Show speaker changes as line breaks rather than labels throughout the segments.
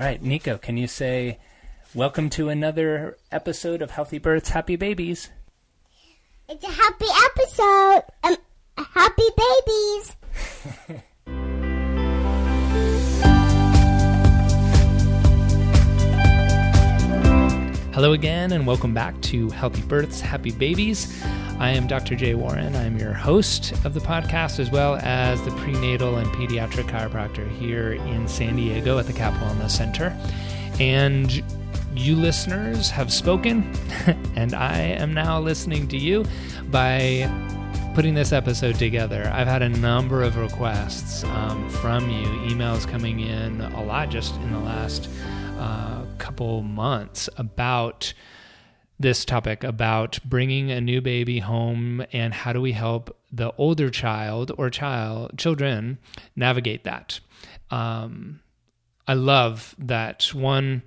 All right, Nico, can you say welcome to another episode of Healthy Births, Happy Babies?
It's a happy episode. Um, happy babies.
Hello again, and welcome back to Healthy Births, Happy Babies. I am Dr. Jay Warren. I'm your host of the podcast, as well as the prenatal and pediatric chiropractor here in San Diego at the Cap Wellness Center. And you listeners have spoken, and I am now listening to you by putting this episode together. I've had a number of requests um, from you, emails coming in a lot just in the last uh, couple months about this topic about bringing a new baby home and how do we help the older child or child children navigate that. Um, I love that one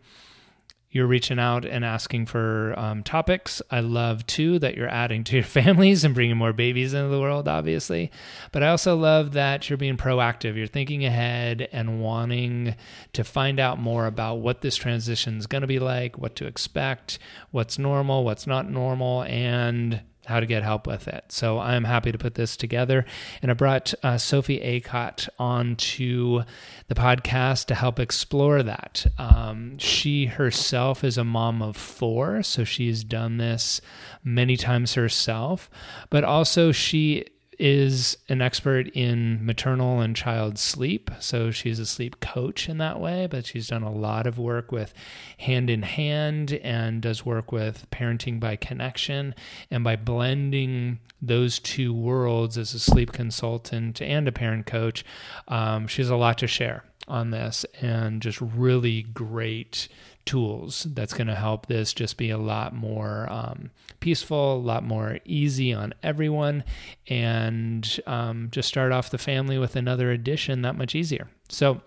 you're reaching out and asking for um, topics. I love too that you're adding to your families and bringing more babies into the world, obviously. But I also love that you're being proactive. You're thinking ahead and wanting to find out more about what this transition is going to be like, what to expect, what's normal, what's not normal, and how to get help with it. So I'm happy to put this together. And I brought uh, Sophie Acott onto the podcast to help explore that. Um, she herself is a mom of four, so she's done this many times herself, but also she is an expert in maternal and child sleep. So she's a sleep coach in that way, but she's done a lot of work with hand in hand and does work with parenting by connection. And by blending those two worlds as a sleep consultant and a parent coach, um, she has a lot to share on this and just really great tools that's going to help this just be a lot more um, peaceful, a lot more easy on everyone, and um, just start off the family with another addition that much easier. So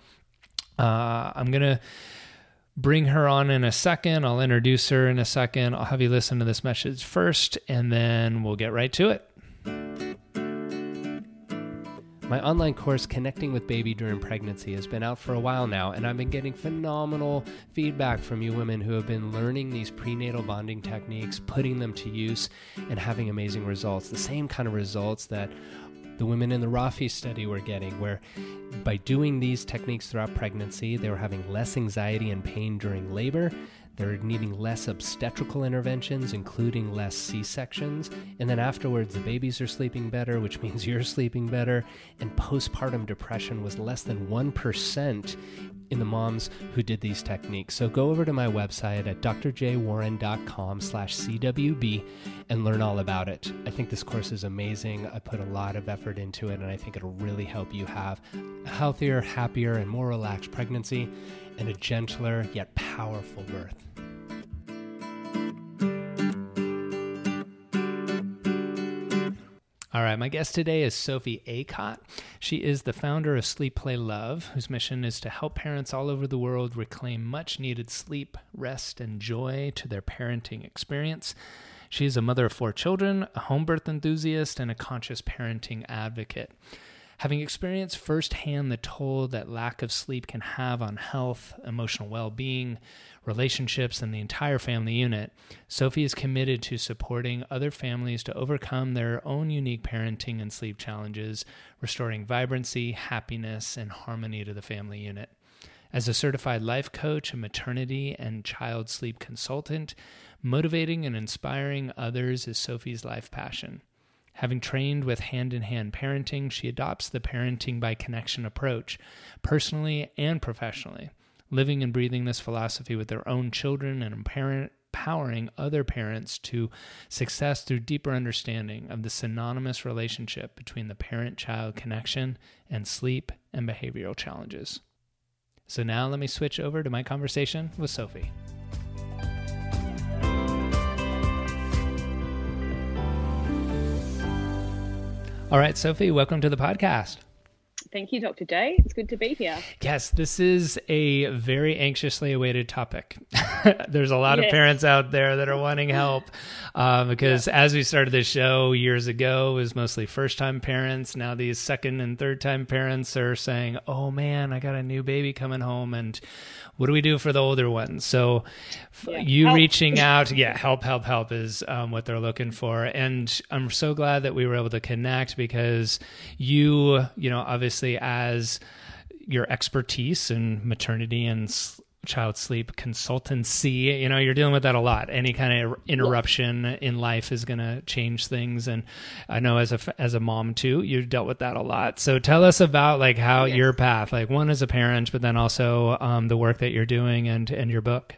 uh, I'm going to bring her on in a second. I'll introduce her in a second. I'll have you listen to this message first, and then we'll get right to it. My online course, Connecting with Baby During Pregnancy, has been out for a while now, and I've been getting phenomenal feedback from you women who have been learning these prenatal bonding techniques, putting them to use, and having amazing results. The same kind of results that the women in the Raffai study were getting, where by doing these techniques throughout pregnancy, they were having less anxiety and pain during labor. They're needing less obstetrical interventions, including less C sections. And then afterwards, the babies are sleeping better, which means you're sleeping better. And postpartum depression was less than 1% in the moms who did these techniques. So go over to my website at drjwarren.com slash CWB and learn all about it. I think this course is amazing. I put a lot of effort into it, and I think it'll really help you have a healthier, happier, and more relaxed pregnancy and a gentler yet powerful birth. All right, my guest today is Sophie Acott. She is the founder of Sleep Play Love, whose mission is to help parents all over the world reclaim much needed sleep, rest, and joy to their parenting experience. She is a mother of four children, a home birth enthusiast, and a conscious parenting advocate. Having experienced firsthand the toll that lack of sleep can have on health, emotional well being, relationships, and the entire family unit, Sophie is committed to supporting other families to overcome their own unique parenting and sleep challenges, restoring vibrancy, happiness, and harmony to the family unit. As a certified life coach, a maternity and child sleep consultant, motivating and inspiring others is Sophie's life passion. Having trained with hand in hand parenting, she adopts the parenting by connection approach, personally and professionally, living and breathing this philosophy with their own children and empowering other parents to success through deeper understanding of the synonymous relationship between the parent child connection and sleep and behavioral challenges. So now let me switch over to my conversation with Sophie. All right, Sophie, welcome to the podcast.
Thank you, Dr. J. It's good to be here.
Yes, this is a very anxiously awaited topic. There's a lot yes. of parents out there that are wanting help uh, because yeah. as we started this show years ago, it was mostly first time parents. Now these second and third time parents are saying, oh man, I got a new baby coming home and what do we do for the older ones? So yeah. you help. reaching out, yeah, help, help, help is um, what they're looking for. And I'm so glad that we were able to connect because you, you know, obviously as your expertise in maternity and child sleep consultancy. You know, you're dealing with that a lot. Any kind of interruption in life is going to change things. And I know as a as a mom too, you've dealt with that a lot. So tell us about like how yes. your path, like one as a parent, but then also um, the work that you're doing and and your book.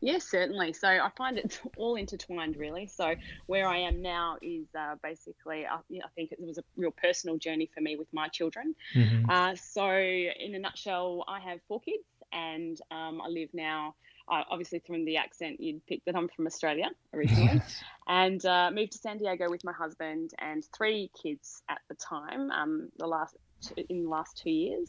Yes, certainly. So I find it's all intertwined, really. So where I am now is uh, basically, I, I, think it was a real personal journey for me with my children. Mm-hmm. Uh, so in a nutshell, I have four kids and um, I live now. Uh, obviously, from the accent, you'd pick that I'm from Australia originally, and uh, moved to San Diego with my husband and three kids at the time. Um, the last in the last two years,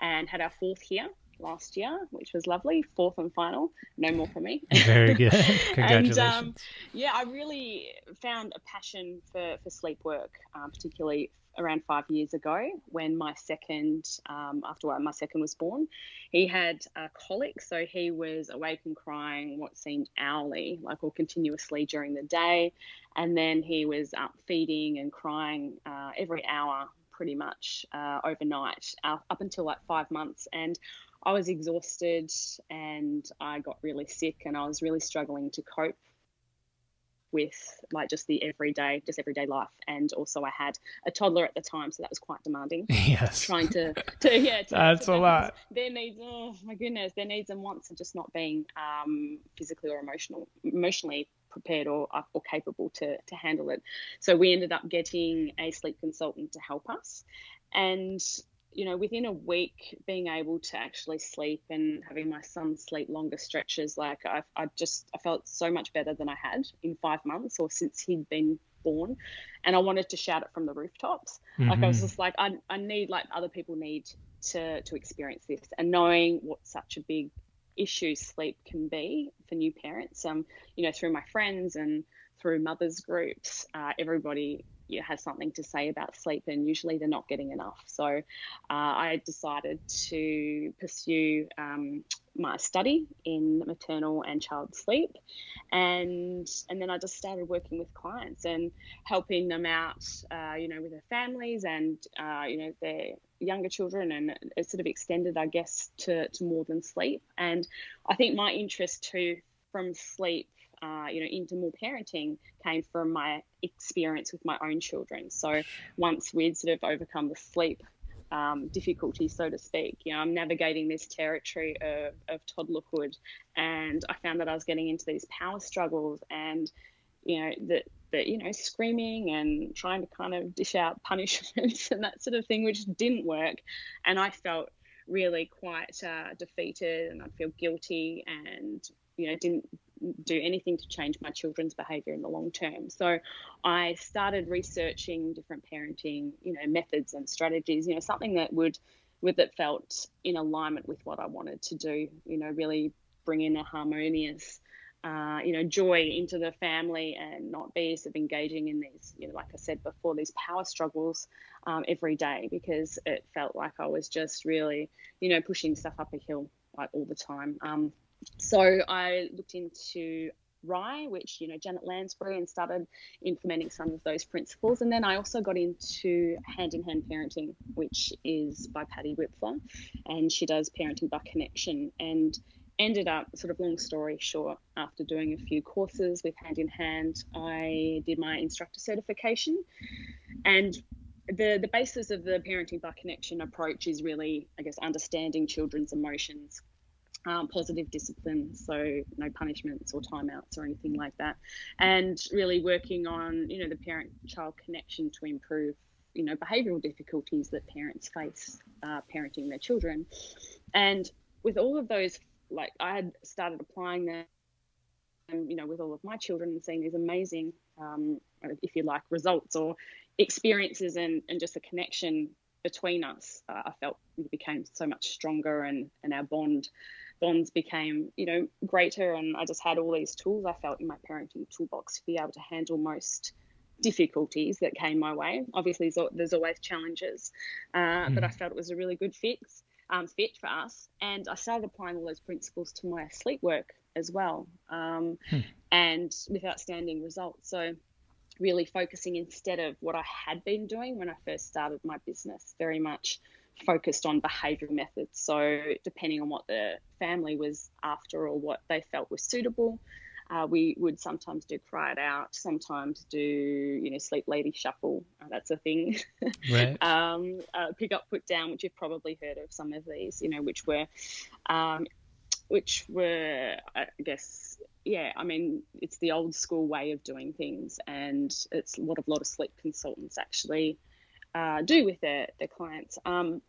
and had our fourth here last year, which was lovely. Fourth and final. No more for me.
Very good. Congratulations. and um,
yeah, I really found a passion for, for sleep work, um, particularly around five years ago when my second, um, after my second was born, he had a colic. So he was awake and crying what seemed hourly, like or continuously during the day. And then he was up feeding and crying uh, every hour pretty much uh, overnight uh, up until like five months. And I was exhausted and I got really sick and I was really struggling to cope with like just the everyday, just everyday life. And also I had a toddler at the time, so that was quite demanding.
Yes.
Trying to, to yeah. To,
That's
to
a lot.
Their needs, oh my goodness, their needs and wants are just not being um, physically or emotional, emotionally prepared or, or capable to, to handle it. So we ended up getting a sleep consultant to help us. And you know, within a week, being able to actually sleep and having my son sleep longer stretches, like I, I just I felt so much better than I had in five months or since he'd been born, and I wanted to shout it from the rooftops. Mm-hmm. Like I was mm-hmm. just like, I, I need like other people need to to experience this, and knowing what such a big issue sleep can be for new parents. Um, you know, through my friends and through mothers groups, uh, everybody you have something to say about sleep, and usually they're not getting enough. So uh, I decided to pursue um, my study in maternal and child sleep, and and then I just started working with clients and helping them out, uh, you know, with their families and uh, you know their younger children, and it sort of extended, I guess, to to more than sleep. And I think my interest too from sleep uh, you know, into more parenting came from my experience with my own children. So once we'd sort of overcome the sleep um, difficulty, so to speak, you know, I'm navigating this territory of, of toddlerhood, and I found that I was getting into these power struggles and, you know, that you know screaming and trying to kind of dish out punishments and that sort of thing which didn't work and i felt really quite uh, defeated and i'd feel guilty and you know didn't do anything to change my children's behavior in the long term. So I started researching different parenting, you know, methods and strategies, you know, something that would with it felt in alignment with what I wanted to do, you know, really bring in a harmonious uh, you know, joy into the family and not be sort of engaging in these, you know, like I said before, these power struggles um, every day because it felt like I was just really, you know, pushing stuff up a hill like all the time. Um, so I looked into RIE, which you know Janet Lansbury, and started implementing some of those principles. And then I also got into Hand in Hand Parenting, which is by Patty Wipfler, and she does parenting by connection. And ended up, sort of long story short, after doing a few courses with Hand in Hand, I did my instructor certification, and the the basis of the parenting by connection approach is really, I guess, understanding children's emotions um, positive discipline, so no punishments or timeouts or anything like that, and really working on you know the parent-child connection to improve you know behavioural difficulties that parents face uh, parenting their children, and with all of those, like I had started applying them, you know, with all of my children and seeing these amazing, um, if you like, results or experiences and and just the connection between us, uh, I felt we became so much stronger, and and our bond bonds became you know greater, and I just had all these tools I felt in my parenting toolbox to be able to handle most difficulties that came my way. Obviously, there's always challenges, uh, mm. but I felt it was a really good fix um, fit for us, and I started applying all those principles to my sleep work as well, um, hmm. and with outstanding results. So really focusing instead of what I had been doing when I first started my business, very much focused on behavioural methods. So, depending on what the family was after or what they felt was suitable, uh, we would sometimes do cry it out, sometimes do you know sleep lady shuffle. Uh, that's a thing. Right. um, uh, pick up, put down, which you've probably heard of some of these. You know, which were, um, which were I guess yeah. I mean, it's the old school way of doing things, and it's what a lot of sleep consultants actually uh, do with their their clients. Um,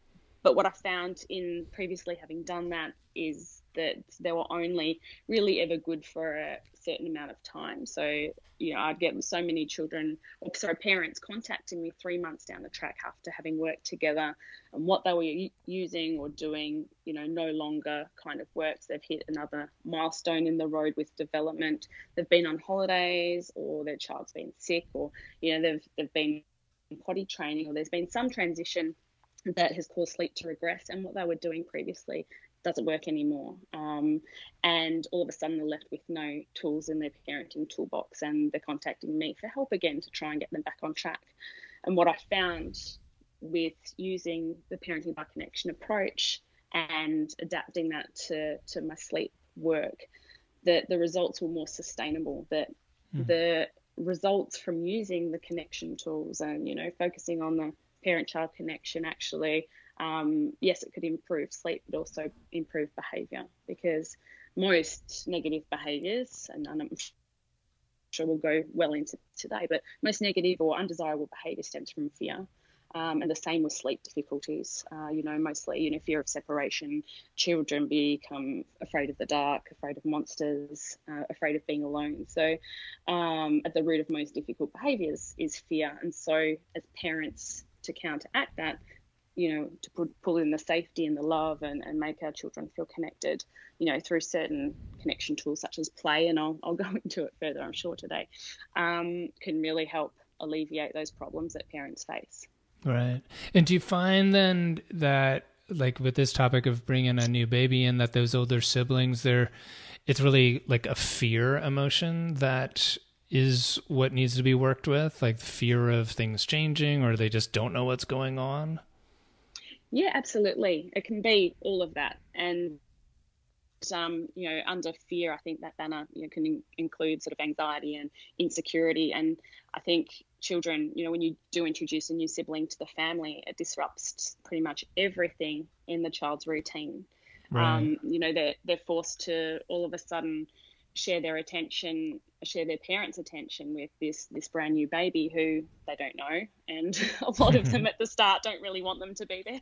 but what I found in previously having done that is that they were only really ever good for a certain amount of time. So, you know, I'd get so many children, or sorry, parents contacting me three months down the track after having worked together and what they were using or doing, you know, no longer kind of works. They've hit another milestone in the road with development. They've been on holidays or their child's been sick or, you know, they've, they've been potty training or there's been some transition that has caused sleep to regress and what they were doing previously doesn't work anymore. Um, and all of a sudden, they're left with no tools in their parenting toolbox and they're contacting me for help again to try and get them back on track. And what I found with using the parenting by connection approach and adapting that to, to my sleep work, that the results were more sustainable, that mm. the results from using the connection tools and, you know, focusing on the parent child connection actually um, yes, it could improve sleep, but also improve behaviour because most negative behaviours, and I'm sure we'll go well into today, but most negative or undesirable behaviour stems from fear. Um, and the same with sleep difficulties. Uh, you know, mostly, you know, fear of separation. Children become afraid of the dark, afraid of monsters, uh, afraid of being alone. So, um, at the root of most difficult behaviours is fear. And so, as parents, to counteract that, you know, to put, pull in the safety and the love and, and make our children feel connected, you know, through certain connection tools such as play, and I'll, I'll go into it further, I'm sure, today, um, can really help alleviate those problems that parents face.
Right. And do you find then that, like with this topic of bringing a new baby in, that those older siblings, they're, it's really like a fear emotion that is what needs to be worked with, like fear of things changing, or they just don't know what's going on?
Yeah, absolutely. It can be all of that. And um, you know, under fear, I think that banner you know, can in- include sort of anxiety and insecurity. And I think children, you know, when you do introduce a new sibling to the family, it disrupts pretty much everything in the child's routine. Right. Um, you know, they're they're forced to all of a sudden share their attention, share their parents' attention with this this brand new baby who they don't know, and a lot of them at the start don't really want them to be there.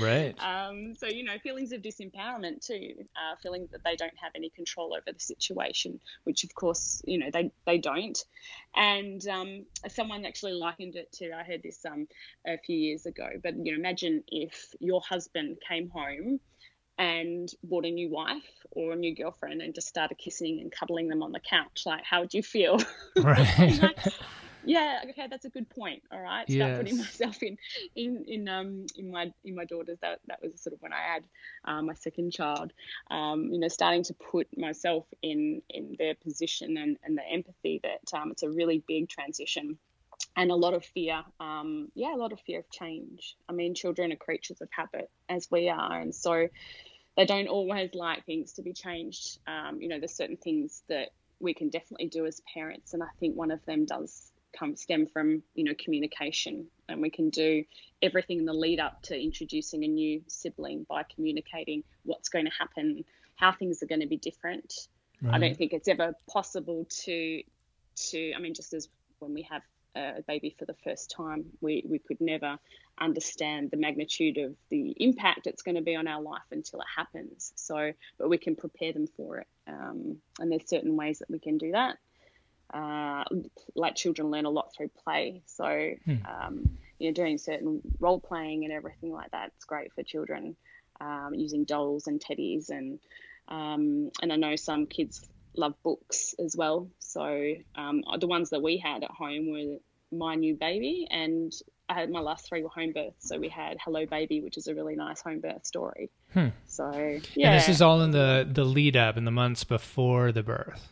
Right.
Um, so, you know, feelings of disempowerment too, uh, feeling that they don't have any control over the situation, which of course, you know, they, they don't. And um, someone actually likened it to, I heard this um, a few years ago, but, you know, imagine if your husband came home and bought a new wife or a new girlfriend and just started kissing and cuddling them on the couch. Like, how would you feel? Right. like, yeah okay that's a good point all right? Start yes. putting myself in in in um in my in my daughters. That that was sort of when i had um, my second child. Um you know starting to put myself in in their position and and the empathy that um it's a really big transition. And a lot of fear um yeah a lot of fear of change. I mean children are creatures of habit as we are and so they don't always like things to be changed. Um you know there's certain things that we can definitely do as parents and i think one of them does come stem from you know communication. And we can do everything in the lead up to introducing a new sibling by communicating what's going to happen how things are going to be different. Right. i don't think it's ever possible to to i mean just as when we have a baby for the first time we we could never understand the magnitude of the impact it's going to be on our life until it happens. So but we can prepare them for it. Um, and there's certain ways that we can do that uh, like children learn a lot through play. So, hmm. um, you know doing certain role playing and everything like that. It's great for children um, using dolls and teddies and um, and I know some kids love books as well. So um, the ones that we had at home were my new baby and I had my last three were home births. So we had Hello Baby, which is a really nice home birth story.
Hmm.
So yeah,
And this is all in the the lead up in the months before the birth.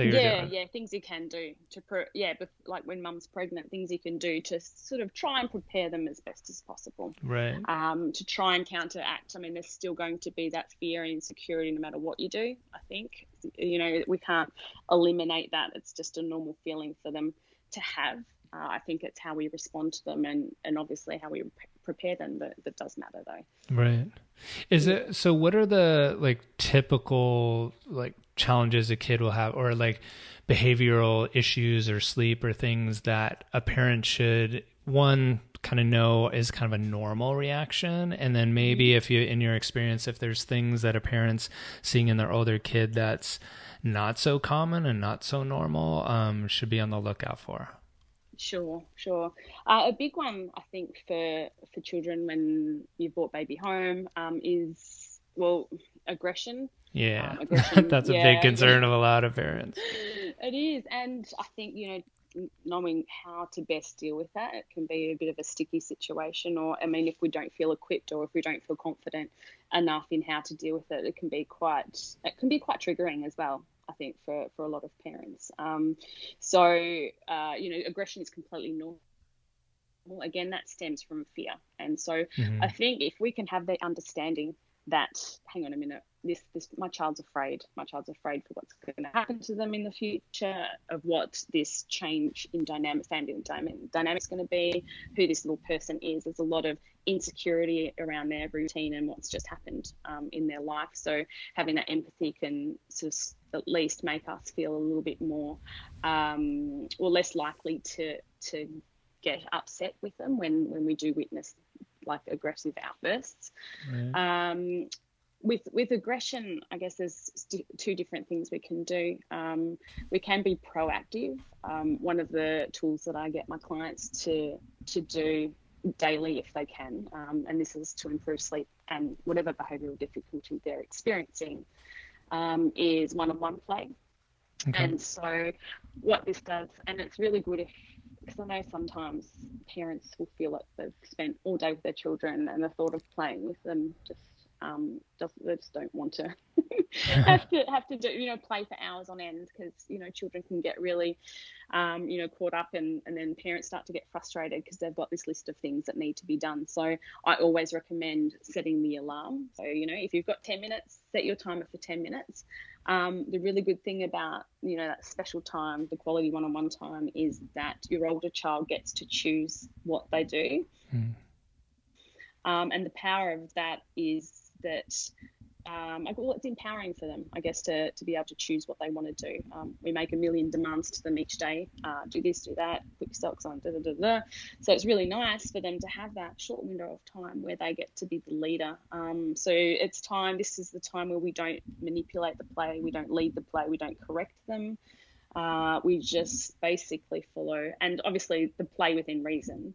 That you're
yeah,
doing.
yeah, things you can do to pre- yeah, like when mum's pregnant, things you can do to sort of try and prepare them as best as possible.
Right.
Um, to try and counteract. I mean, there's still going to be that fear and insecurity no matter what you do. I think you know we can't eliminate that. It's just a normal feeling for them to have. Uh, I think it's how we respond to them and, and obviously how we prepare them that, that does matter though.
Right. Is it so what are the like typical like challenges a kid will have or like behavioral issues or sleep or things that a parent should one kind of know is kind of a normal reaction and then maybe if you in your experience if there's things that a parent's seeing in their older kid that's not so common and not so normal um, should be on the lookout for
Sure, sure. Uh, a big one, I think, for for children when you've brought baby home um, is well aggression.
yeah
Um, aggression,
that's a
yeah,
big concern of a lot of parents
It is, and I think you know knowing how to best deal with that it can be a bit of a sticky situation or i mean if we don't feel equipped or if we don't feel confident enough in how to deal with it it can be quite it can be quite triggering as well i think for for a lot of parents um, so uh, you know aggression is completely normal again that stems from fear and so
Mhm.
I think if we can have the understanding that, hang on a minute, this, this, my child's afraid. My child's afraid for what's going to happen to them in the future, of what this change in dynamic, family dynamic, dynamic's going to be, who this little person is. There's a lot of insecurity around their routine and what's just happened um, in their life. So having that empathy can sort of at least make us feel a little bit more, um, or less likely to to get upset with them when when we do witness like aggressive outbursts. Um, with with aggression, I guess there's st- two different things we can do. Um, we can be proactive. Um, one of the tools that I get my clients to to do daily, if they can, um, and this is to improve sleep and whatever behavioural difficulty they're experiencing, um, is one-on-one play.
Okay.
And so, what this does, and it's really good if, because I know sometimes parents will feel like they've spent all day with their children and the thought of playing with them just um, just they just don't want to have to have to do you know play for hours on end because you know children can get really um, you know caught up and and then parents start to get frustrated because they've got this list of things that need to be done. So I always recommend setting the alarm. So you know if you've got 10 minutes, set your timer for 10 minutes. Um, the really good thing about you know that special time, the quality one-on-one time, is that your older child gets to choose what they do,
Hmm.
um, and the power of that is that um, well, it's empowering for them, I guess, to, to be able to choose what they want to do. Um, we make a million demands to them each day uh, do this, do that, your socks on, da da da da. So it's really nice for them to have that short window of time where they get to be the leader. Um, so it's time, this is the time where we don't manipulate the play, we don't lead the play, we don't correct them. Uh, we just basically follow, and obviously the play within reason.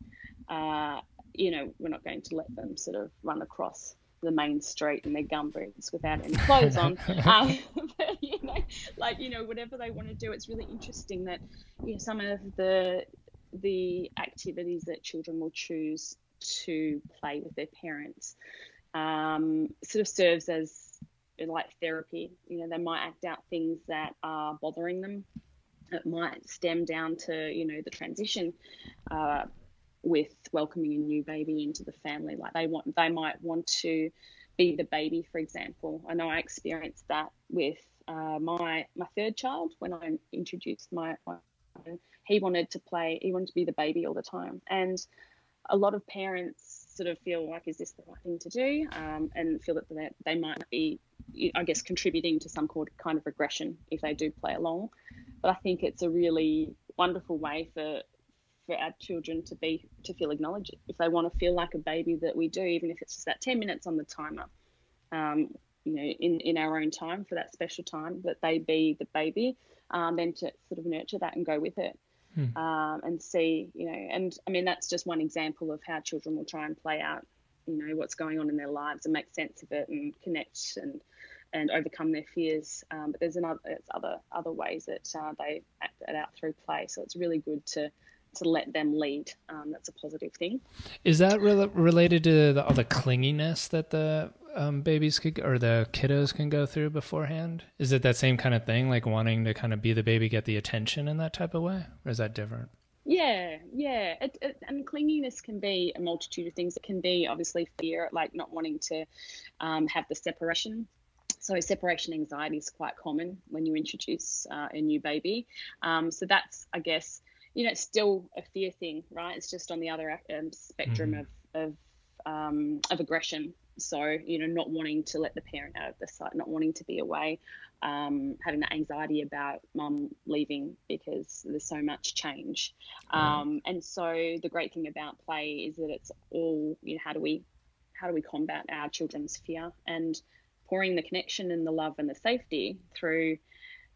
Uh, you know, we're not going to let them sort of run across the main street in their gumboots without any clothes on. Um, but, you know, like you know, whatever they want to do, it's really interesting that you know some of the the activities that children will choose to play with their parents um, sort of serves as like therapy. You know, they might act out things that are bothering them. It might stem down to you know the transition. Uh, with welcoming a new baby into the family. Like they want, they might want to be the baby, for example. I know I experienced that with uh, my my third child when I introduced my, my. He wanted to play. He wanted to be the baby all the time, and a lot of parents sort of feel like, is this the right thing to do? Um, and feel that they, they might be, I guess, contributing to some kind of regression if they do play along. But I think it's a really wonderful way for for our children to be to feel acknowledged if they want to feel like a baby that we do even if it's just that 10 minutes on the timer um, you know in, in our own time for that special time that they be the baby um, then to sort of nurture that and go with it hmm. um, and see, you know, and I mean that's just one example of how children will try and play out, you know, what's going on in their lives and make sense of it and connect and and overcome their fears. Um, but there's another it's other other ways that uh, they act it out through play. So it's really good to to let them lead. Um, that's a positive thing.
Is that re- related to the, all the clinginess that the um, babies could or the kiddos can go through beforehand? Is it that same kind of thing, like wanting to kind of be the baby, get the attention in that type of way, or is that different?
Yeah, yeah, it, it, and clinginess can be a multitude of things. It can be obviously fear, like not wanting to um, have the separation so separation anxiety is quite common when you introduce uh, a new baby. Um, so that's, I guess, you know, it's still a fear thing, right? It's just on the other um, spectrum mm. of of, um, of aggression. So you know, not wanting to let the parent out of the sight, not wanting to be away, um, having that anxiety about mum leaving because there's so much change. Mm. and so the great thing about play is that it's all you know, how do we how do we combat our children's fear and pouring the connection and the love and the safety through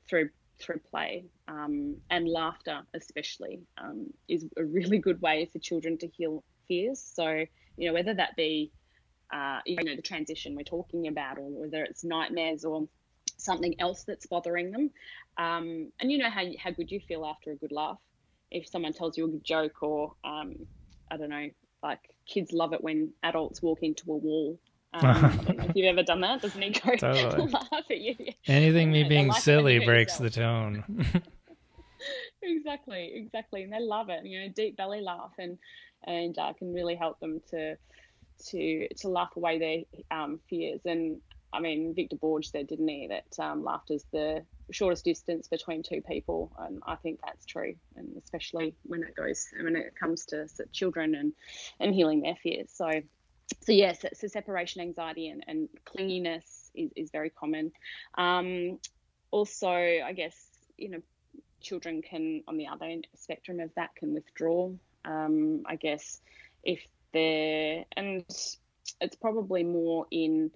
through through play um, and laughter especially um, is a really good way for children to heal fears. So you know whether that be uh, you know the transition we're talking about or whether it's nightmares or something else that's bothering them um, and you know how, how good you feel after a good laugh. If someone tells you a good joke or um, i don't know like kids love it when adults walk into a wall um, if you've ever done that, does Nico totally. laugh at you?
Anything me being silly breaks the tone.
exactly, exactly, and they love it. You know, deep belly laugh, and and uh, can really help them to to to laugh away their um, fears. And I mean, Victor Borge said, didn't he, that um, laughter is the shortest distance between two people, and I think that's true. And especially when it goes when it comes to children and and healing their fears. So so yes, so separation anxiety and, and clinginess is, is very common. Um, also, I guess you know, children can on the other end spectrum of that can withdraw. Um, I guess if they're and it's probably more in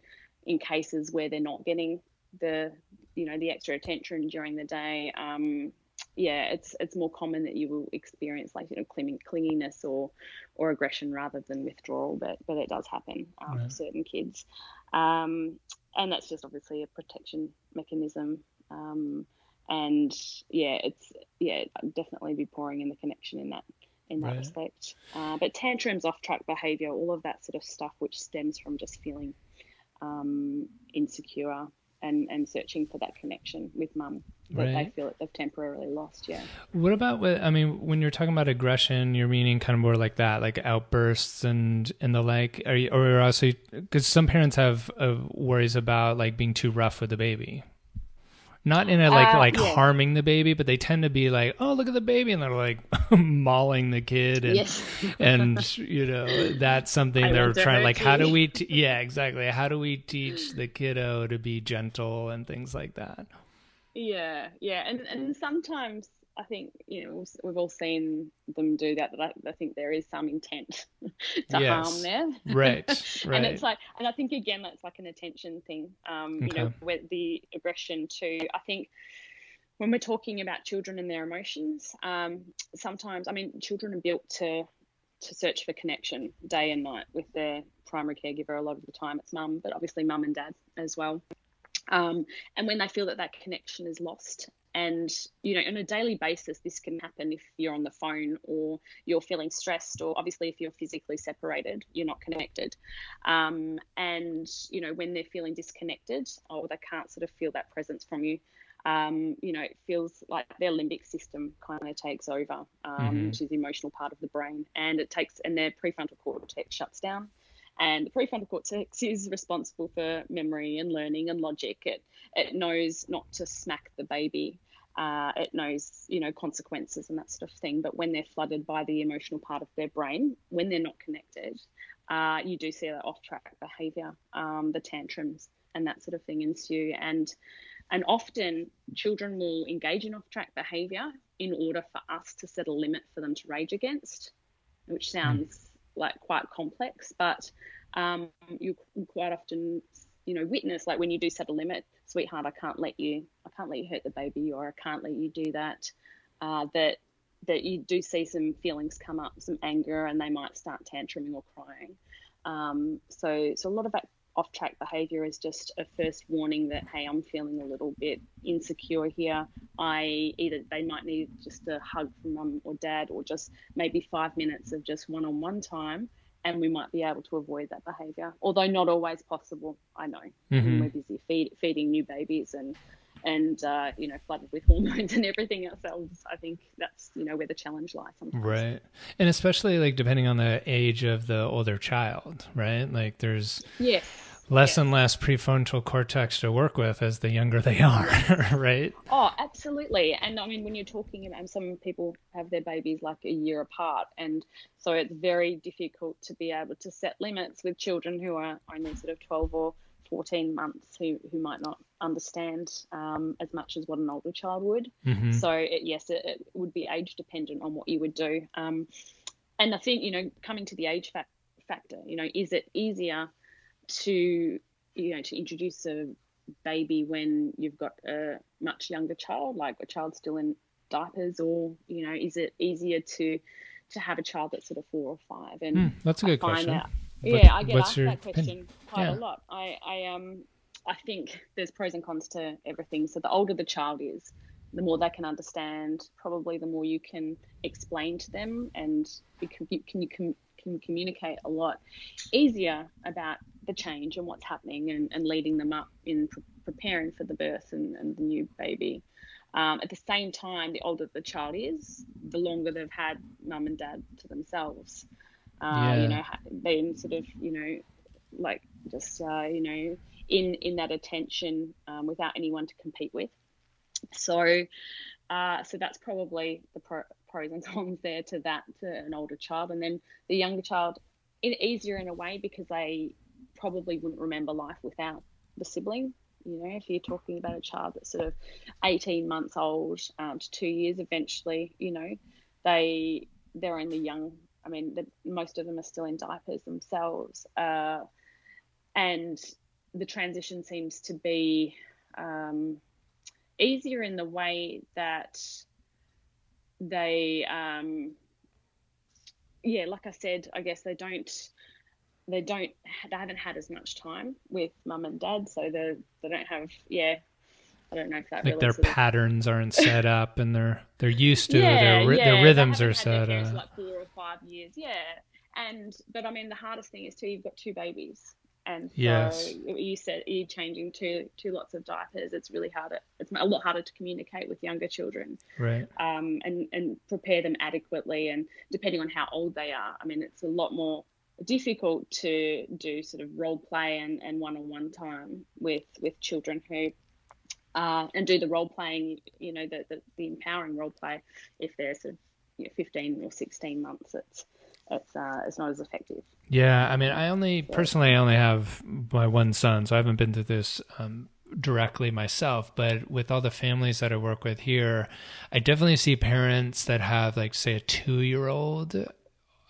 in cases where they're not getting the you know the extra attention during the day. Um, yeah, it's it's more common that you will experience like you know clinginess or or aggression rather than withdrawal, but but it does happen um, right. for certain kids, um, and that's just obviously a protection mechanism. Um, and yeah, it's yeah, definitely be pouring in the connection in that in that right. respect. Uh, but tantrums, off track behaviour, all of that sort of stuff, which stems from just feeling um, insecure and, and searching for that connection with mum that right. they feel that they've temporarily lost. Yeah.
What about what I mean, when you're talking about aggression, you're meaning kind of more like that, like outbursts and and the like. Are you, or also because some parents have uh, worries about like being too rough with the baby not in a like uh, like yeah. harming the baby, but they tend to be like, oh look at the baby, and they're like mauling the kid, and yes. and you know that's something I they're trying like how do we t- yeah exactly how do we teach the kiddo to be gentle and things like that.
Yeah, yeah, and and sometimes I think you know we've all seen them do that. But I, I think there is some intent to yes. harm there,
right? Right.
and it's like, and I think again that's like an attention thing. Um, okay. You know, with the aggression too. I think when we're talking about children and their emotions, um, sometimes I mean children are built to to search for connection day and night with their primary caregiver. A lot of the time it's mum, but obviously mum and dad as well. Um, and when they feel that that connection is lost and, you know, on a daily basis, this can happen if you're on the phone or you're feeling stressed, or obviously if you're physically separated, you're not connected. Um, and, you know, when they're feeling disconnected or they can't sort of feel that presence from you, um, you know, it feels like their limbic system kind of takes over, um, mm-hmm. which is the emotional part of the brain, and it takes, and their prefrontal cortex shuts down. And the prefrontal cortex is responsible for memory and learning and logic. It it knows not to smack the baby. Uh, it knows, you know, consequences and that sort of thing. But when they're flooded by the emotional part of their brain, when they're not connected, uh, you do see that off-track behaviour, um, the tantrums and that sort of thing ensue. And and often children will engage in off-track behaviour in order for us to set a limit for them to rage against, which sounds mm like quite complex, but um, you quite often you know witness like when you do set a limit, sweetheart, I can't let you, I can't let you hurt the baby, or I can't let you do that. Uh, that that you do see some feelings come up, some anger, and they might start tantruming or crying. Um, so, so a lot of that off track behavior is just a first warning that, hey, I'm feeling a little bit insecure here. I either they might need just a hug from mum or dad, or just maybe five minutes of just one on one time, and we might be able to avoid that behavior. Although not always possible, I know. Mm-hmm. We're busy feed, feeding new babies and and uh, you know flooded with hormones and everything ourselves i think that's you know where the challenge lies sometimes.
right. And especially like depending on the age of the older child right? Like there's
yes.
less yes. and less prefrontal cortex to work with as the younger they are right?
Oh absolutely. And i mean when you're talking about some people have their babies like a year apart and so it's very difficult to be able to set limits with children who are only sort of 12 or 14 months who, who might not understand um, as much as what an older child would. Mm-hmm. So, it, yes, it, it, would be age dependent on what you would do. Um, and I think, you know, coming to the age fa- factor, you know, is it easier to, you know, to introduce a baby when you've got a much younger child, like a child still in diapers, or, you know, is it easier to, to have a child that's sort of four or five? And
mm, that's a good question.
Yeah, I get asked that question opinion? quite yeah. a lot. I, I um I think there's pros and cons to everything. So the older the child is, the more they can understand. Probably the more you can explain to them, and you can you can, you can, can communicate a lot easier about the change and what's happening, and, and leading them up in pre- preparing for the birth and, and the new baby. Um, at the same time, the older the child is, the longer they've had mum and dad to themselves uh, yeah. you know, being sort of, you know, like just, uh, you know, in, in that attention um, without anyone to compete with. So, uh, so that's probably the pro- pros and cons there to that, to an older child. And then the younger child, it, easier in a way because they probably wouldn't remember life without the sibling. You know, if you're talking about a child that's sort of 18 months old um, to two years, eventually, you know, they they're only young I mean, the, most of them are still in diapers themselves. Uh, and the transition seems to be um, easier in the way that they, um, yeah, like I said, I guess they don't, they don't, they haven't had as much time with mum and dad, so they they don't have, yeah, I don't know if that
like
really
their patterns of... aren't set up and they're they're used to yeah, their yeah, their rhythms are set up.
Like four or five years, yeah. And but I mean the hardest thing is too you've got two babies, and so yes. you said you're changing two two lots of diapers. It's really hard. It's a lot harder to communicate with younger children,
right?
Um, and and prepare them adequately. And depending on how old they are, I mean it's a lot more difficult to do sort of role play and, and one-on-one time with with children who uh, and do the role playing, you know, the, the, the, empowering role play if they're sort of you know, 15 or 16 months. It's it's uh, it's not as effective.
Yeah, I mean, I only personally I only have my one son, so I haven't been through this um, directly myself. But with all the families that I work with here, I definitely see parents that have like say a two year old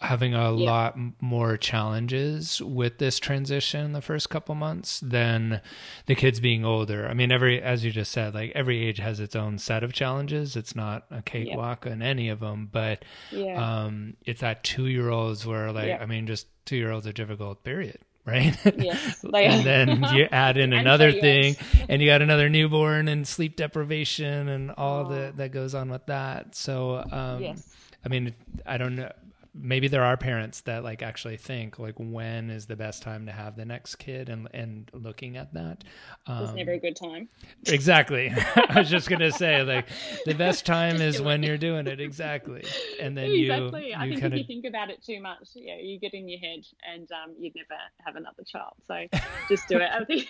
having a yeah. lot more challenges with this transition in the first couple months than the kids being older. I mean, every as you just said, like every age has its own set of challenges. It's not a cakewalk yeah. in any of them, but yeah. um, it's that two year olds where, like, I mean, just two year olds are difficult. Period. Right.
Yes,
and then you add in another thing, and you got another newborn and sleep deprivation and all oh. that that goes on with that. So, um, yes. I mean, I don't know maybe there are parents that like actually think like when is the best time to have the next kid and and looking at that
um, it's never a good time?
Exactly. I was just gonna say like the best time is when you're doing it. Exactly. And then
exactly.
you,
i
you
think
kinda...
if you think about it too much yeah you get in your head and um, you'd never have another child. So just do it. I think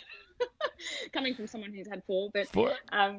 coming from someone who's had four but
four.
um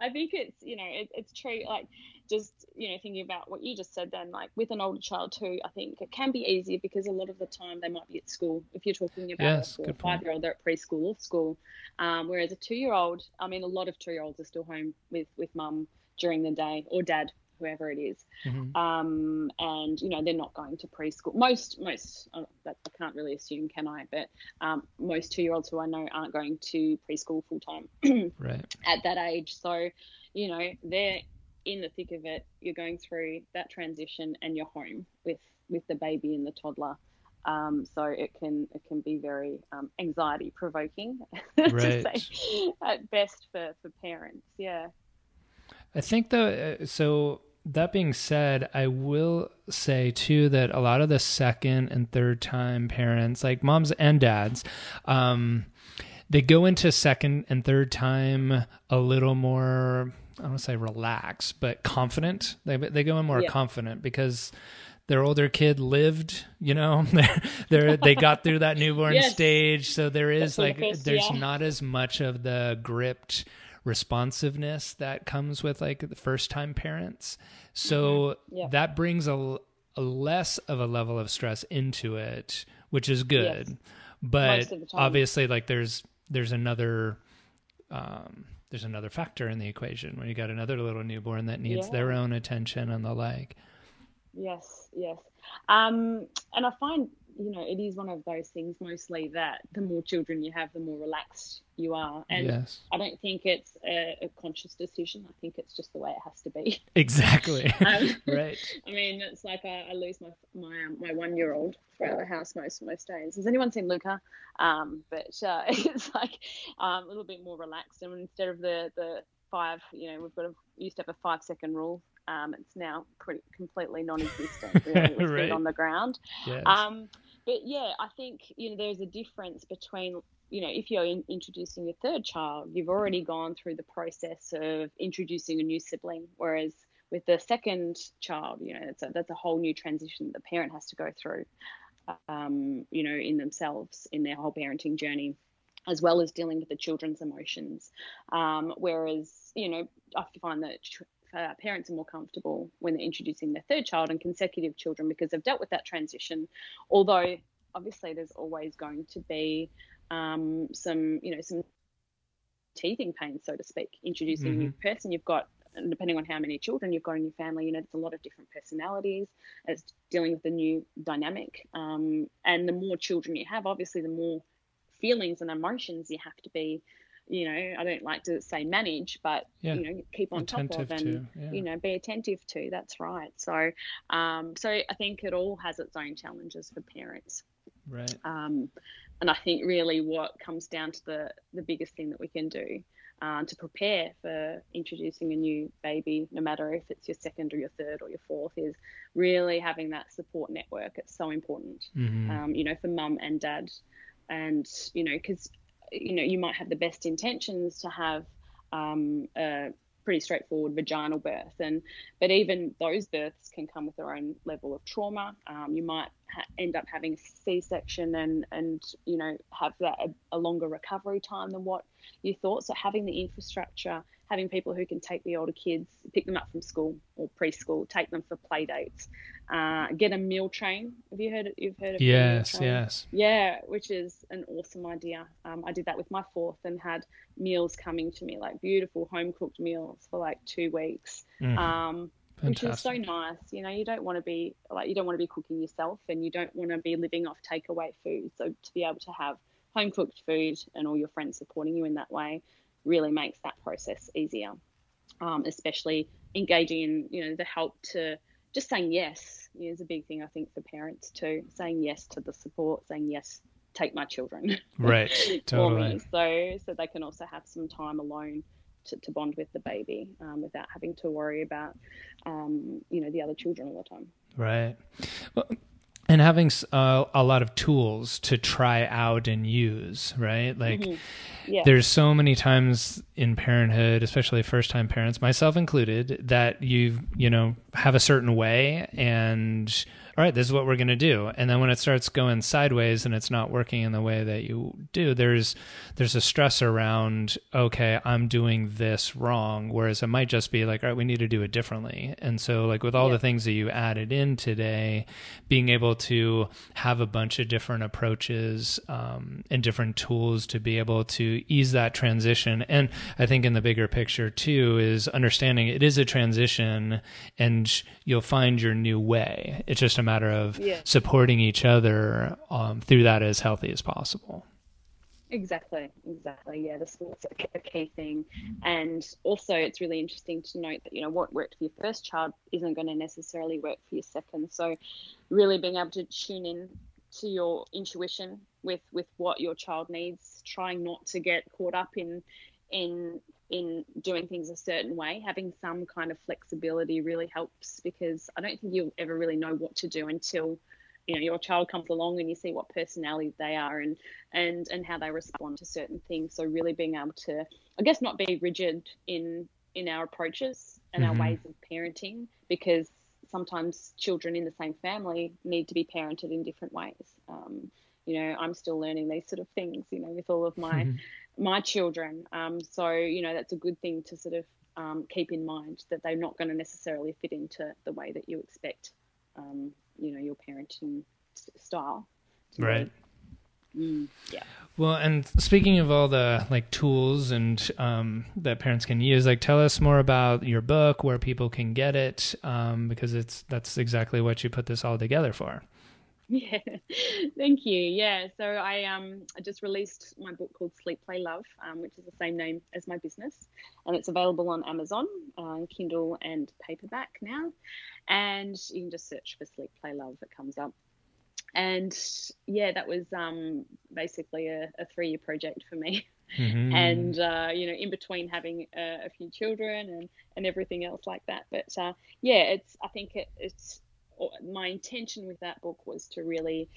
i think it's you know it, it's true. Like just you know thinking about what you just said then like with an older child too i think it can be easier because a lot of the time they might be at school if you're talking about yes, a five year old they're at preschool or school um, whereas a two year old i mean a lot of two year olds are still home with with mum during the day or dad whoever it is. Mm-hmm. Um, and you know they're not going to preschool. Most most uh, I can't really assume, can I? But um, most two year olds who I know aren't going to preschool full time
right.
at that age. So you know they're in the thick of it, you're going through that transition and you're home with with the baby and the toddler. Um, so it can it can be very um, anxiety provoking
right.
at best for, for parents. Yeah.
I think though, so that being said, I will say too that a lot of the second and third time parents, like moms and dads, um, they go into second and third time a little more. I don't want to say relaxed, but confident. They they go in more yeah. confident because their older kid lived. You know, they they got through that newborn yes. stage, so there is like there's yeah. not as much of the gripped responsiveness that comes with like the first time parents. So mm-hmm. yeah. that brings a, a, less of a level of stress into it, which is good. Yes. But obviously like there's there's another um, there's another factor in the equation when you got another little newborn that needs yeah. their own attention and the like.
Yes, yes. Um, and I find you know, it is one of those things mostly that the more children you have, the more relaxed you are. And yes. I don't think it's a, a, conscious decision. I think it's just the way it has to be.
Exactly. um, right.
I mean, it's like I, I lose my my um, my one year old throughout the house most most days. Has anyone seen Luca? Um, but uh, it's like um, a little bit more relaxed, and instead of the the five, you know, we've got a used to have a five second rule um, it's now pretty completely non-existent really, with right. on the ground. Yes. Um, but yeah, I think you know there's a difference between you know if you're in, introducing your third child, you've already gone through the process of introducing a new sibling, whereas with the second child, you know, that's a, that's a whole new transition that the parent has to go through, um, you know, in themselves in their whole parenting journey as well as dealing with the children's emotions. Um, whereas, you know, I find that uh, parents are more comfortable when they're introducing their third child and consecutive children because they've dealt with that transition. Although, obviously, there's always going to be um, some, you know, some teething pain, so to speak, introducing mm-hmm. a new person. You've got and depending on how many children you've got in your family, you know, it's a lot of different personalities. It's dealing with a new dynamic. Um, and the more children you have, obviously, the more feelings and emotions you have to be you know, I don't like to say manage, but yeah. you know, keep on attentive top of and yeah. you know, be attentive to. That's right. So, um, so I think it all has its own challenges for parents.
Right.
Um, and I think really what comes down to the the biggest thing that we can do uh, to prepare for introducing a new baby, no matter if it's your second or your third or your fourth, is really having that support network. It's so important, mm-hmm. um, you know, for mum and dad, and you know, because you know, you might have the best intentions to have um, a pretty straightforward vaginal birth, and but even those births can come with their own level of trauma. Um, you might ha- end up having a C-section and and you know have that a, a longer recovery time than what you thought. So having the infrastructure having people who can take the older kids, pick them up from school or preschool, take them for play dates, uh, get a meal train. Have you heard? It? You've heard of
yes, yes,
yeah, which is an awesome idea. Um, I did that with my fourth and had meals coming to me like beautiful home cooked meals for like two weeks. Mm. Um, which is so nice. You know, you don't want to be like you don't want to be cooking yourself, and you don't want to be living off takeaway food. So to be able to have home cooked food and all your friends supporting you in that way really makes that process easier. Um, especially engaging in you know the help to just saying yes is a big thing I think for parents too. Saying yes to the support, saying yes, take my children
right
totally. so so they can also have some time alone to, to bond with the baby um, without having to worry about um, you know the other children all the time.
Right. Well, and having uh, a lot of tools to try out and use right like mm-hmm. yeah. there's so many times in parenthood especially first time parents myself included that you you know have a certain way and all right, this is what we're going to do. And then when it starts going sideways and it's not working in the way that you do, there's there's a stress around, okay, I'm doing this wrong, whereas it might just be like, all right, we need to do it differently. And so like with all yeah. the things that you added in today, being able to have a bunch of different approaches um, and different tools to be able to ease that transition. And I think in the bigger picture too is understanding it is a transition and you'll find your new way. It's just a matter of yeah. supporting each other um, through that as healthy as possible.
Exactly, exactly. Yeah, the sport's a key thing, and also it's really interesting to note that you know what worked for your first child isn't going to necessarily work for your second. So, really being able to tune in to your intuition with with what your child needs, trying not to get caught up in in in doing things a certain way. Having some kind of flexibility really helps because I don't think you'll ever really know what to do until you know your child comes along and you see what personality they are and and and how they respond to certain things so really being able to i guess not be rigid in in our approaches and mm-hmm. our ways of parenting because sometimes children in the same family need to be parented in different ways um, you know i'm still learning these sort of things you know with all of my mm-hmm. my children. Um, so you know that's a good thing to sort of um, keep in mind that they're not going to necessarily fit into the way that you expect um, you know your parenting style.
Right.
mm, yeah.
Well and speaking of all the like tools and um, that parents can use like tell us more about your book where people can get it um, because it's that's exactly what you put this all together for
yeah, thank you. Yeah, so I um I just released my book called Sleep Play Love, um, which is the same name as my business, and it's available on Amazon, uh, Kindle and paperback now, and you can just search for Sleep Play Love. It comes up, and yeah, that was um basically a, a three year project for me. Mm-hmm. and uh, you know in between having a, a, few children and and everything else like that but uh, yeah it's i think it, it's my intention with that book was to really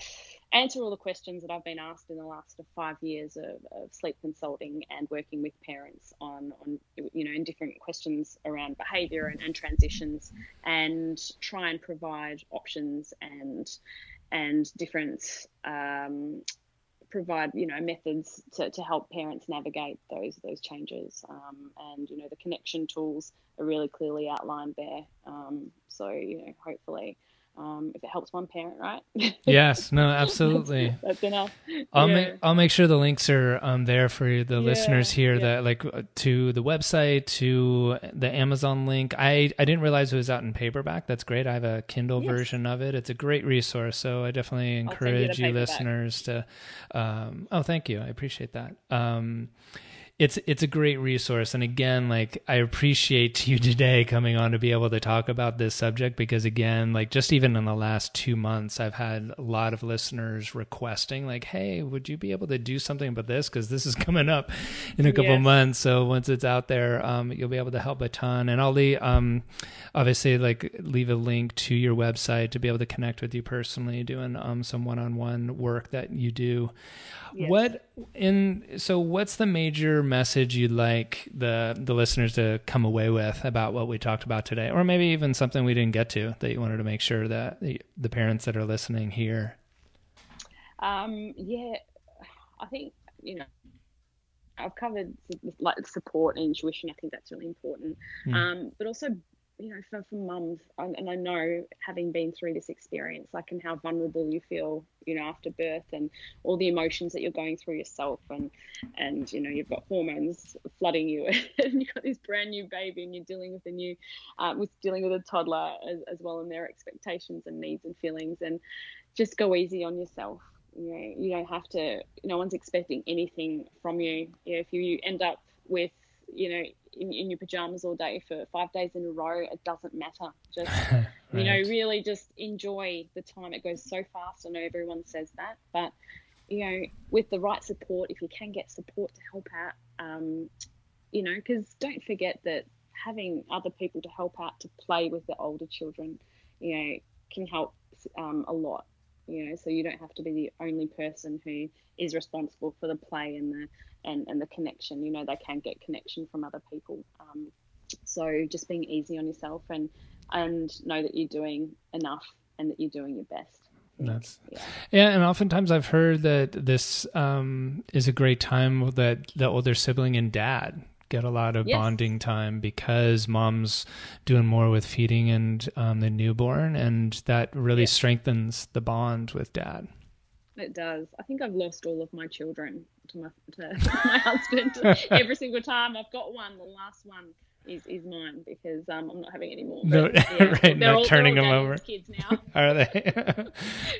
answer all the questions that I've been asked in the last five years of, of, sleep consulting and working with parents on, on, you know, in different questions around behaviour and, and, transitions, and try and provide options and and different um, provide you know methods to, to help parents navigate those those changes. Um, and you know the connection tools are really clearly outlined there. Um, so you know hopefully um, if it helps one parent, right?
yes, no, absolutely.
that's, that's, enough.
I'll yeah. make I'll make sure the links are um, there for the yeah, listeners here. Yeah. That like uh, to the website, to the Amazon link. I I didn't realize it was out in paperback. That's great. I have a Kindle yes. version of it. It's a great resource. So I definitely encourage you, you listeners to. Um, oh, thank you. I appreciate that. Um, it's it's a great resource. And again like i appreciate you today coming on to be able to talk about this subject because again like just even in the last two months i've had a lot of listeners requesting like hey would you be able to do something about this? Because this is coming up in a couple yes. months. So once it's out there um, you'll be able to help a ton. And i'll leave um, obviously like leave a link to your website to be able to connect with you personally doing um, some one-on-one work that you do. Yes. what in so what's the major message you'd like the the listeners to come away with about what we talked about today, or maybe even something we didn't get to that you wanted to make sure that the, the parents that are listening hear?
Um, yeah, I think you know I've covered like support and intuition. I think that's really important, mm. um, but also you know, for, for mums, and I know having been through this experience, like, and how vulnerable you feel, you know, after birth and all the emotions that you're going through yourself, and, and, you know, you've got hormones flooding you, and you've got this brand new baby, and you're dealing with a new, uh, with dealing with a toddler as, as well, and their expectations and needs and feelings, and just go easy on yourself. You know, you don't have to, no one's expecting anything from you. you know, if you end up with, you know, in, in your pajamas all day for five days in a row, it doesn't matter. Just, right. you know, really just enjoy the time. It goes so fast. I know everyone says that, but, you know, with the right support, if you can get support to help out, um, you know, because don't forget that having other people to help out to play with the older children, you know, can help um, a lot you know so you don't have to be the only person who is responsible for the play and the and, and the connection you know they can get connection from other people um, so just being easy on yourself and and know that you're doing enough and that you're doing your best
that's yeah. yeah, and oftentimes I've heard that this um, is a great time that the older sibling and dad get a lot of yes. bonding time because mom's doing more with feeding and um, the newborn, and that really strengthens the bond with dad.
It does. I think I've lost all of my children to my to my husband every single time. I've got one. The last one is, is mine because um, I'm not having any more. But,
no, yeah, right, not all, turning them over.
Kids now.
Are they?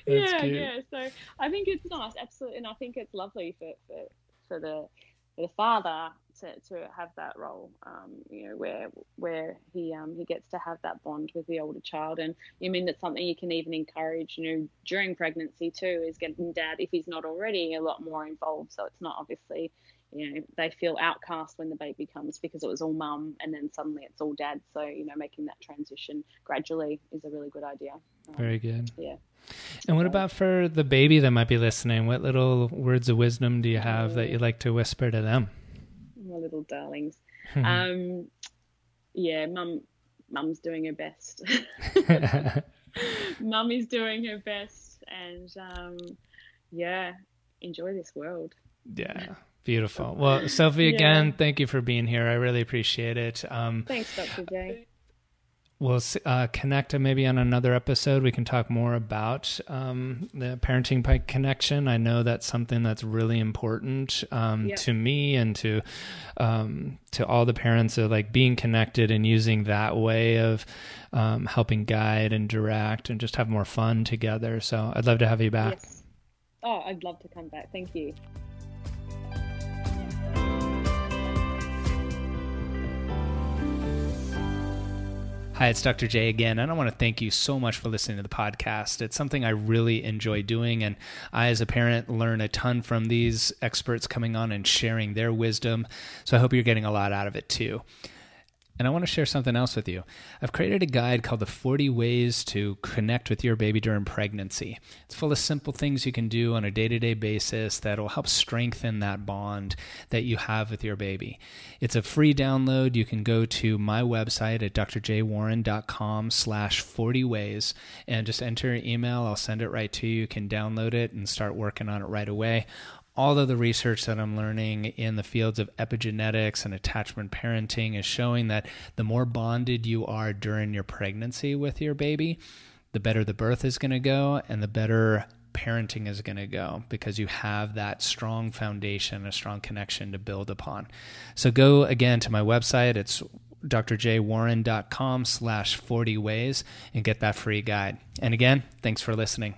yeah, cute. yeah. So I think it's nice, absolutely, and I think it's lovely for, for for the for the father to, to have that role, um, you know, where where he um, he gets to have that bond with the older child, and you mean that's something you can even encourage, you know, during pregnancy too, is getting dad if he's not already a lot more involved. So it's not obviously, you know, they feel outcast when the baby comes because it was all mum, and then suddenly it's all dad. So you know, making that transition gradually is a really good idea.
Um, Very good.
Yeah.
And what about for the baby that might be listening? What little words of wisdom do you have that you like to whisper to them?
my little darlings. Hmm. um, yeah, mum, mum's doing her best. mum is doing her best, and um, yeah, enjoy this world.
Yeah. Beautiful. Well, Sophie, again, yeah. thank you for being here. I really appreciate it.
Um, Thanks, Dr. J
we'll uh, connect maybe on another episode. We can talk more about um, the parenting pike connection. I know that's something that's really important um, to me and to um, to all the parents of like being connected and using that way of um, helping guide and direct and just have more fun together. So I'd love to have you back. Yes.
Oh, I'd love to come back. Thank you.
Hi, it's Dr. J again, and I want to thank you so much for listening to the podcast. It's something I really enjoy doing, and I, as a parent, learn a ton from these experts coming on and sharing their wisdom. So I hope you're getting a lot out of it too. And I want to share something else with you. I've created a guide called the 40 Ways to Connect with Your Baby During Pregnancy. It's full of simple things you can do on a day to day basis that will help strengthen that bond that you have with your baby. It's a free download. You can go to my website at drjwarren.com slash 40 ways and just enter your email. I'll send it right to you. You can download it and start working on it right away all of the research that I'm learning in the fields of epigenetics and attachment parenting is showing that the more bonded you are during your pregnancy with your baby, the better the birth is going to go and the better parenting is going to go because you have that strong foundation, a strong connection to build upon. So go again to my website. It's drjwarren.com slash 40 ways and get that free guide. And again, thanks for listening.